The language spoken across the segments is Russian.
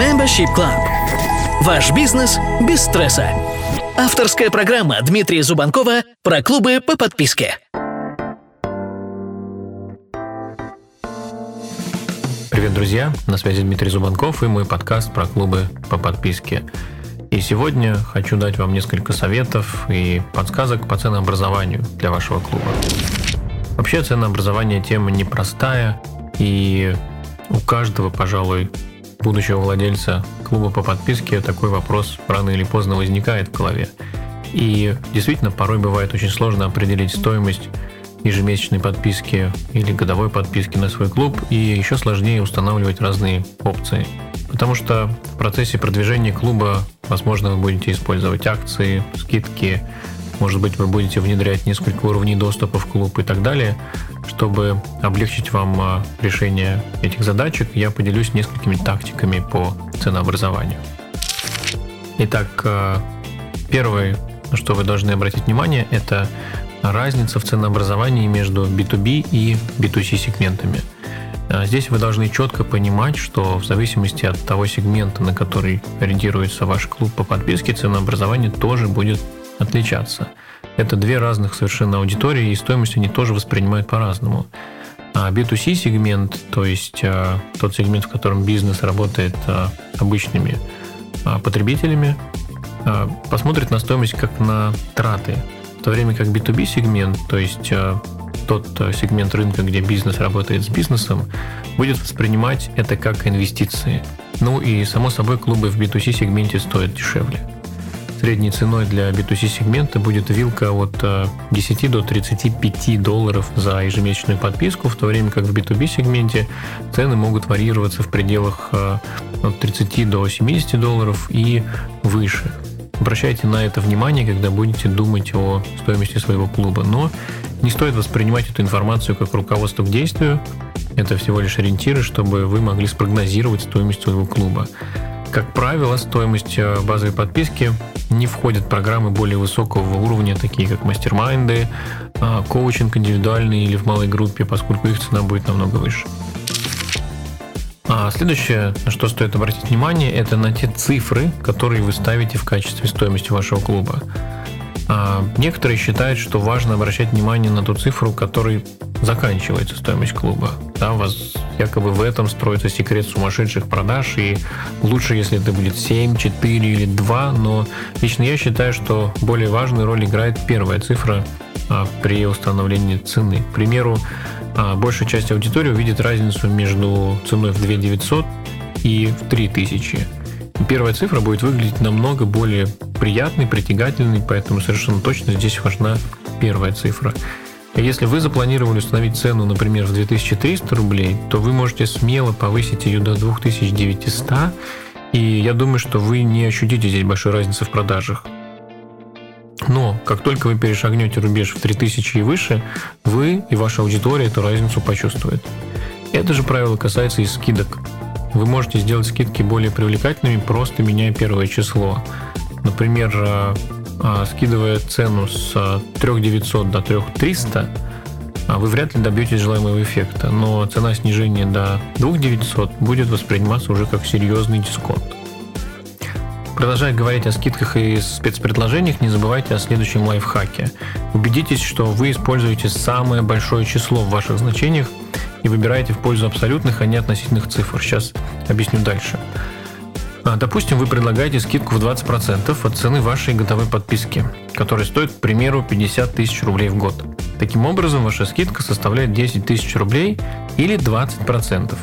Membership Club. Ваш бизнес без стресса. Авторская программа Дмитрия Зубанкова про клубы по подписке. Привет, друзья! На связи Дмитрий Зубанков и мой подкаст про клубы по подписке. И сегодня хочу дать вам несколько советов и подсказок по ценообразованию для вашего клуба. Вообще ценообразование тема непростая, и у каждого, пожалуй, будущего владельца клуба по подписке такой вопрос рано или поздно возникает в голове. И действительно, порой бывает очень сложно определить стоимость ежемесячной подписки или годовой подписки на свой клуб, и еще сложнее устанавливать разные опции. Потому что в процессе продвижения клуба, возможно, вы будете использовать акции, скидки, может быть, вы будете внедрять несколько уровней доступа в клуб и так далее. Чтобы облегчить вам а, решение этих задачек, я поделюсь несколькими тактиками по ценообразованию. Итак, а, первое, на что вы должны обратить внимание, это разница в ценообразовании между B2B и B2C сегментами. А, здесь вы должны четко понимать, что в зависимости от того сегмента, на который ориентируется ваш клуб по подписке, ценообразование тоже будет отличаться. Это две разных совершенно аудитории, и стоимость они тоже воспринимают по-разному. А B2C сегмент, то есть а, тот сегмент, в котором бизнес работает а, обычными а, потребителями, а, посмотрит на стоимость как на траты, в то время как B2B сегмент, то есть а, тот а, сегмент рынка, где бизнес работает с бизнесом, будет воспринимать это как инвестиции. Ну и, само собой, клубы в B2C сегменте стоят дешевле. Средней ценой для B2C сегмента будет вилка от 10 э, до 35 долларов за ежемесячную подписку, в то время как в B2B сегменте цены могут варьироваться в пределах э, от 30 до 70 долларов и выше. Обращайте на это внимание, когда будете думать о стоимости своего клуба. Но не стоит воспринимать эту информацию как руководство к действию. Это всего лишь ориентиры, чтобы вы могли спрогнозировать стоимость своего клуба. Как правило, стоимость э, базовой подписки не входят программы более высокого уровня, такие как мастер-майнды, э, коучинг индивидуальный или в малой группе, поскольку их цена будет намного выше. А следующее, на что стоит обратить внимание, это на те цифры, которые вы ставите в качестве стоимости вашего клуба. А некоторые считают, что важно обращать внимание на ту цифру, которой заканчивается стоимость клуба. Да, вас якобы в этом строится секрет сумасшедших продаж, и лучше, если это будет 7, 4 или 2, но лично я считаю, что более важную роль играет первая цифра а, при установлении цены. К примеру, а, большая часть аудитории увидит разницу между ценой в 2 900 и в 3000. И первая цифра будет выглядеть намного более приятной, притягательной, поэтому совершенно точно здесь важна первая цифра. Если вы запланировали установить цену, например, в 2300 рублей, то вы можете смело повысить ее до 2900, и я думаю, что вы не ощутите здесь большой разницы в продажах. Но как только вы перешагнете рубеж в 3000 и выше, вы и ваша аудитория эту разницу почувствует. Это же правило касается и скидок. Вы можете сделать скидки более привлекательными, просто меняя первое число. Например, а, а, скидывая цену с 3900 до 3300, а, вы вряд ли добьетесь желаемого эффекта, но цена снижения до 2900 будет восприниматься уже как серьезный дисконт. Продолжая говорить о скидках и спецпредложениях, не забывайте о следующем лайфхаке. Убедитесь, что вы используете самое большое число в ваших значениях и выбираете в пользу абсолютных, а не относительных цифр. Сейчас объясню дальше. А, допустим, вы предлагаете скидку в 20% от цены вашей годовой подписки, которая стоит, к примеру, 50 тысяч рублей в год. Таким образом, ваша скидка составляет 10 тысяч рублей или 20%.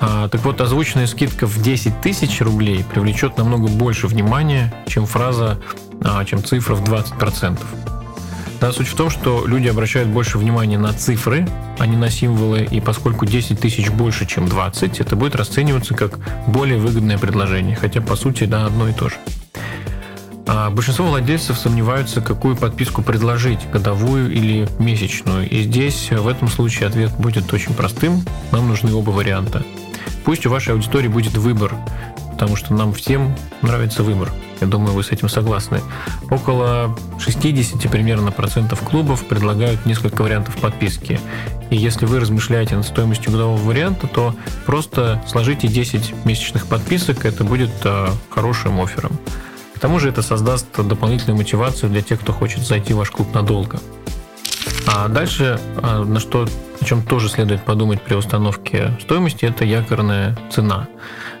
А, так вот, озвученная скидка в 10 тысяч рублей привлечет намного больше внимания, чем фраза, а, чем цифра в 20%. Да, суть в том, что люди обращают больше внимания на цифры, а не на символы, и поскольку 10 тысяч больше, чем 20, это будет расцениваться как более выгодное предложение, хотя по сути да, одно и то же. А большинство владельцев сомневаются, какую подписку предложить, годовую или месячную. И здесь в этом случае ответ будет очень простым. Нам нужны оба варианта. Пусть у вашей аудитории будет выбор, потому что нам всем нравится выбор. Я думаю, вы с этим согласны. Около 60 примерно процентов клубов предлагают несколько вариантов подписки. И если вы размышляете над стоимостью годового варианта, то просто сложите 10 месячных подписок, это будет э, хорошим оффером. К тому же это создаст дополнительную мотивацию для тех, кто хочет зайти в ваш клуб надолго. А дальше, э, на что, о чем тоже следует подумать при установке стоимости, это якорная цена.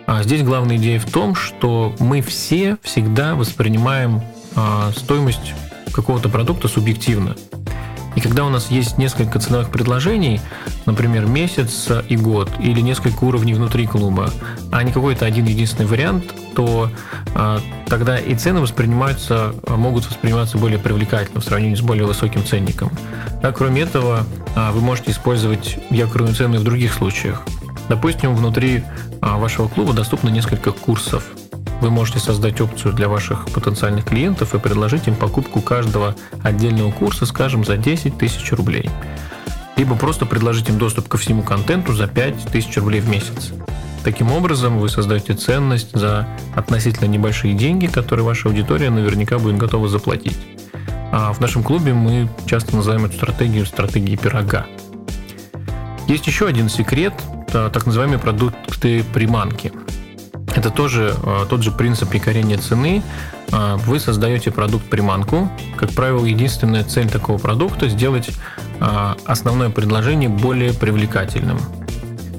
А здесь главная идея в том, что мы все всегда воспринимаем э, стоимость какого-то продукта субъективно. И когда у нас есть несколько ценовых предложений, например, месяц и год, или несколько уровней внутри клуба, а не какой-то один единственный вариант, то а, тогда и цены воспринимаются, могут восприниматься более привлекательно в сравнении с более высоким ценником. А кроме этого, а, вы можете использовать якорную цену и в других случаях. Допустим, внутри а, вашего клуба доступно несколько курсов вы можете создать опцию для ваших потенциальных клиентов и предложить им покупку каждого отдельного курса, скажем, за 10 тысяч рублей. Либо просто предложить им доступ ко всему контенту за 5 тысяч рублей в месяц. Таким образом, вы создаете ценность за относительно небольшие деньги, которые ваша аудитория наверняка будет готова заплатить. А в нашем клубе мы часто называем эту стратегию стратегией пирога. Есть еще один секрет, так называемые продукты приманки – это тоже э, тот же принцип якорения цены. Э, вы создаете продукт-приманку. Как правило, единственная цель такого продукта – сделать э, основное предложение более привлекательным.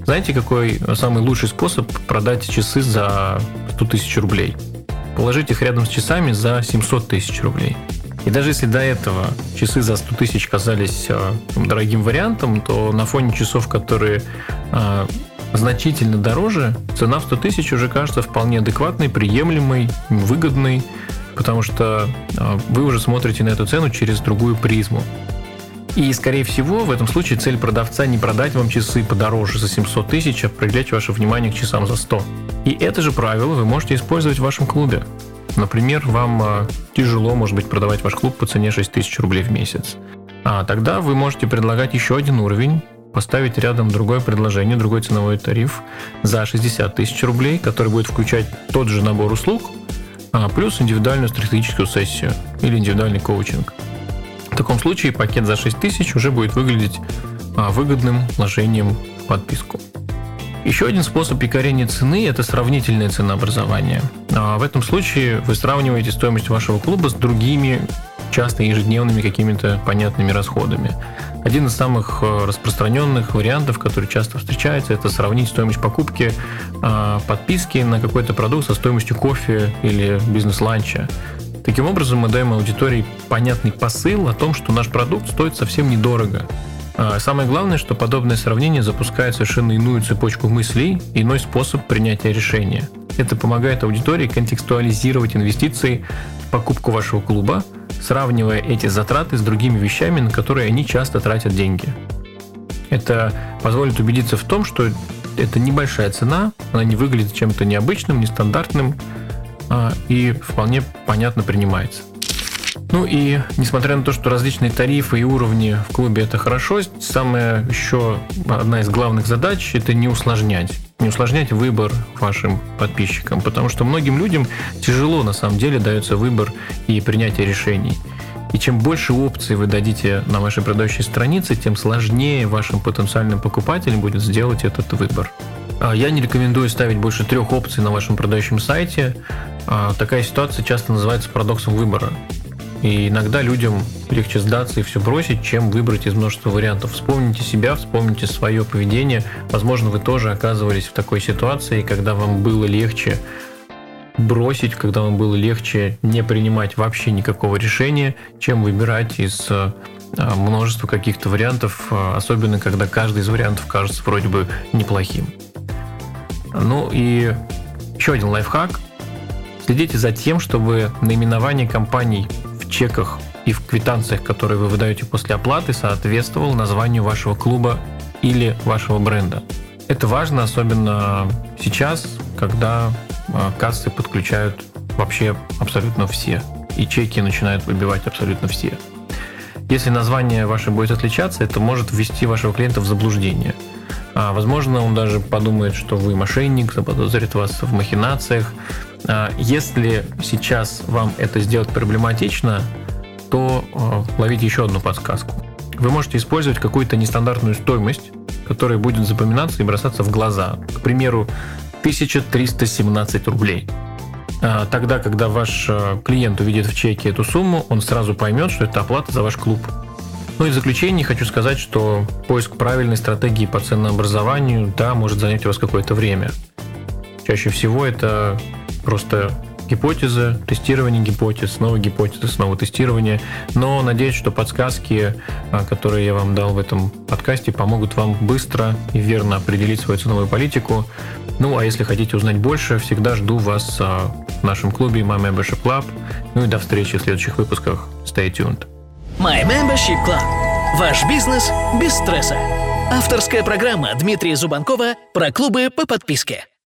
Знаете, какой самый лучший способ продать часы за 100 тысяч рублей? Положить их рядом с часами за 700 тысяч рублей. И даже если до этого часы за 100 тысяч казались дорогим вариантом, то на фоне часов, которые значительно дороже, цена в 100 тысяч уже кажется вполне адекватной, приемлемой, выгодной, потому что а, вы уже смотрите на эту цену через другую призму. И, скорее всего, в этом случае цель продавца не продать вам часы подороже за 700 тысяч, а привлечь ваше внимание к часам за 100. И это же правило вы можете использовать в вашем клубе. Например, вам а, тяжело, может быть, продавать ваш клуб по цене 6 тысяч рублей в месяц. А тогда вы можете предлагать еще один уровень, поставить рядом другое предложение, другой ценовой тариф за 60 тысяч рублей, который будет включать тот же набор услуг, а плюс индивидуальную стратегическую сессию или индивидуальный коучинг. В таком случае пакет за 6 тысяч уже будет выглядеть а, выгодным вложением в подписку. Еще один способ якорения цены – это сравнительное ценообразование. А в этом случае вы сравниваете стоимость вашего клуба с другими часто ежедневными какими-то понятными расходами. Один из самых э, распространенных вариантов, который часто встречается, это сравнить стоимость покупки а, подписки на какой-то продукт со стоимостью кофе или бизнес-ланча. Таким образом, мы даем аудитории понятный посыл о том, что наш продукт стоит совсем недорого. А, самое главное, что подобное сравнение запускает совершенно иную цепочку мыслей, иной способ принятия решения. Это помогает аудитории контекстуализировать инвестиции в покупку вашего клуба, сравнивая эти затраты с другими вещами, на которые они часто тратят деньги. Это позволит убедиться в том, что это небольшая цена, она не выглядит чем-то необычным, нестандартным а, и вполне понятно принимается. Ну и несмотря на то, что различные тарифы и уровни в клубе это хорошо, самая еще одна из главных задач это не усложнять. Не усложнять выбор вашим подписчикам, потому что многим людям тяжело на самом деле дается выбор и принятие решений. И чем больше опций вы дадите на вашей продающей странице, тем сложнее вашим потенциальным покупателям будет сделать этот выбор. А, я не рекомендую ставить больше трех опций на вашем продающем сайте. А, такая ситуация часто называется парадоксом выбора. И иногда людям легче сдаться и все бросить, чем выбрать из множества вариантов. Вспомните себя, вспомните свое поведение. Возможно, вы тоже оказывались в такой ситуации, когда вам было легче бросить, когда вам было легче не принимать вообще никакого решения, чем выбирать из а, множества каких-то вариантов, а, особенно когда каждый из вариантов кажется вроде бы неплохим. Ну и еще один лайфхак. Следите за тем, чтобы наименование компаний чеках и в квитанциях, которые вы выдаете после оплаты, соответствовал названию вашего клуба или вашего бренда. Это важно, особенно сейчас, когда а, кассы подключают вообще абсолютно все, и чеки начинают выбивать абсолютно все. Если название ваше будет отличаться, это может ввести вашего клиента в заблуждение. А, возможно, он даже подумает, что вы мошенник, заподозрит вас в махинациях, а, если сейчас вам это сделать проблематично, то а, ловите еще одну подсказку. вы можете использовать какую-то нестандартную стоимость, которая будет запоминаться и бросаться в глаза. К примеру, 1317 рублей. А, тогда, когда ваш э, клиент увидит в чеке эту сумму, он сразу поймет, что это оплата за ваш клуб. Ну и в заключение хочу сказать, что поиск правильной стратегии по ценообразованию, да, может занять у вас какое-то время. Чаще всего это просто гипотезы, тестирование гипотез, снова гипотезы, снова тестирование. Но надеюсь, что подсказки, а, которые я вам дал в этом подкасте, помогут вам быстро и верно определить свою ценовую политику. Ну, а если хотите узнать больше, всегда жду вас а, в нашем клубе My Membership Club. Ну и до встречи в следующих выпусках. Stay tuned. My Membership Club. Ваш бизнес без стресса. Авторская программа Дмитрия Зубанкова про клубы по подписке.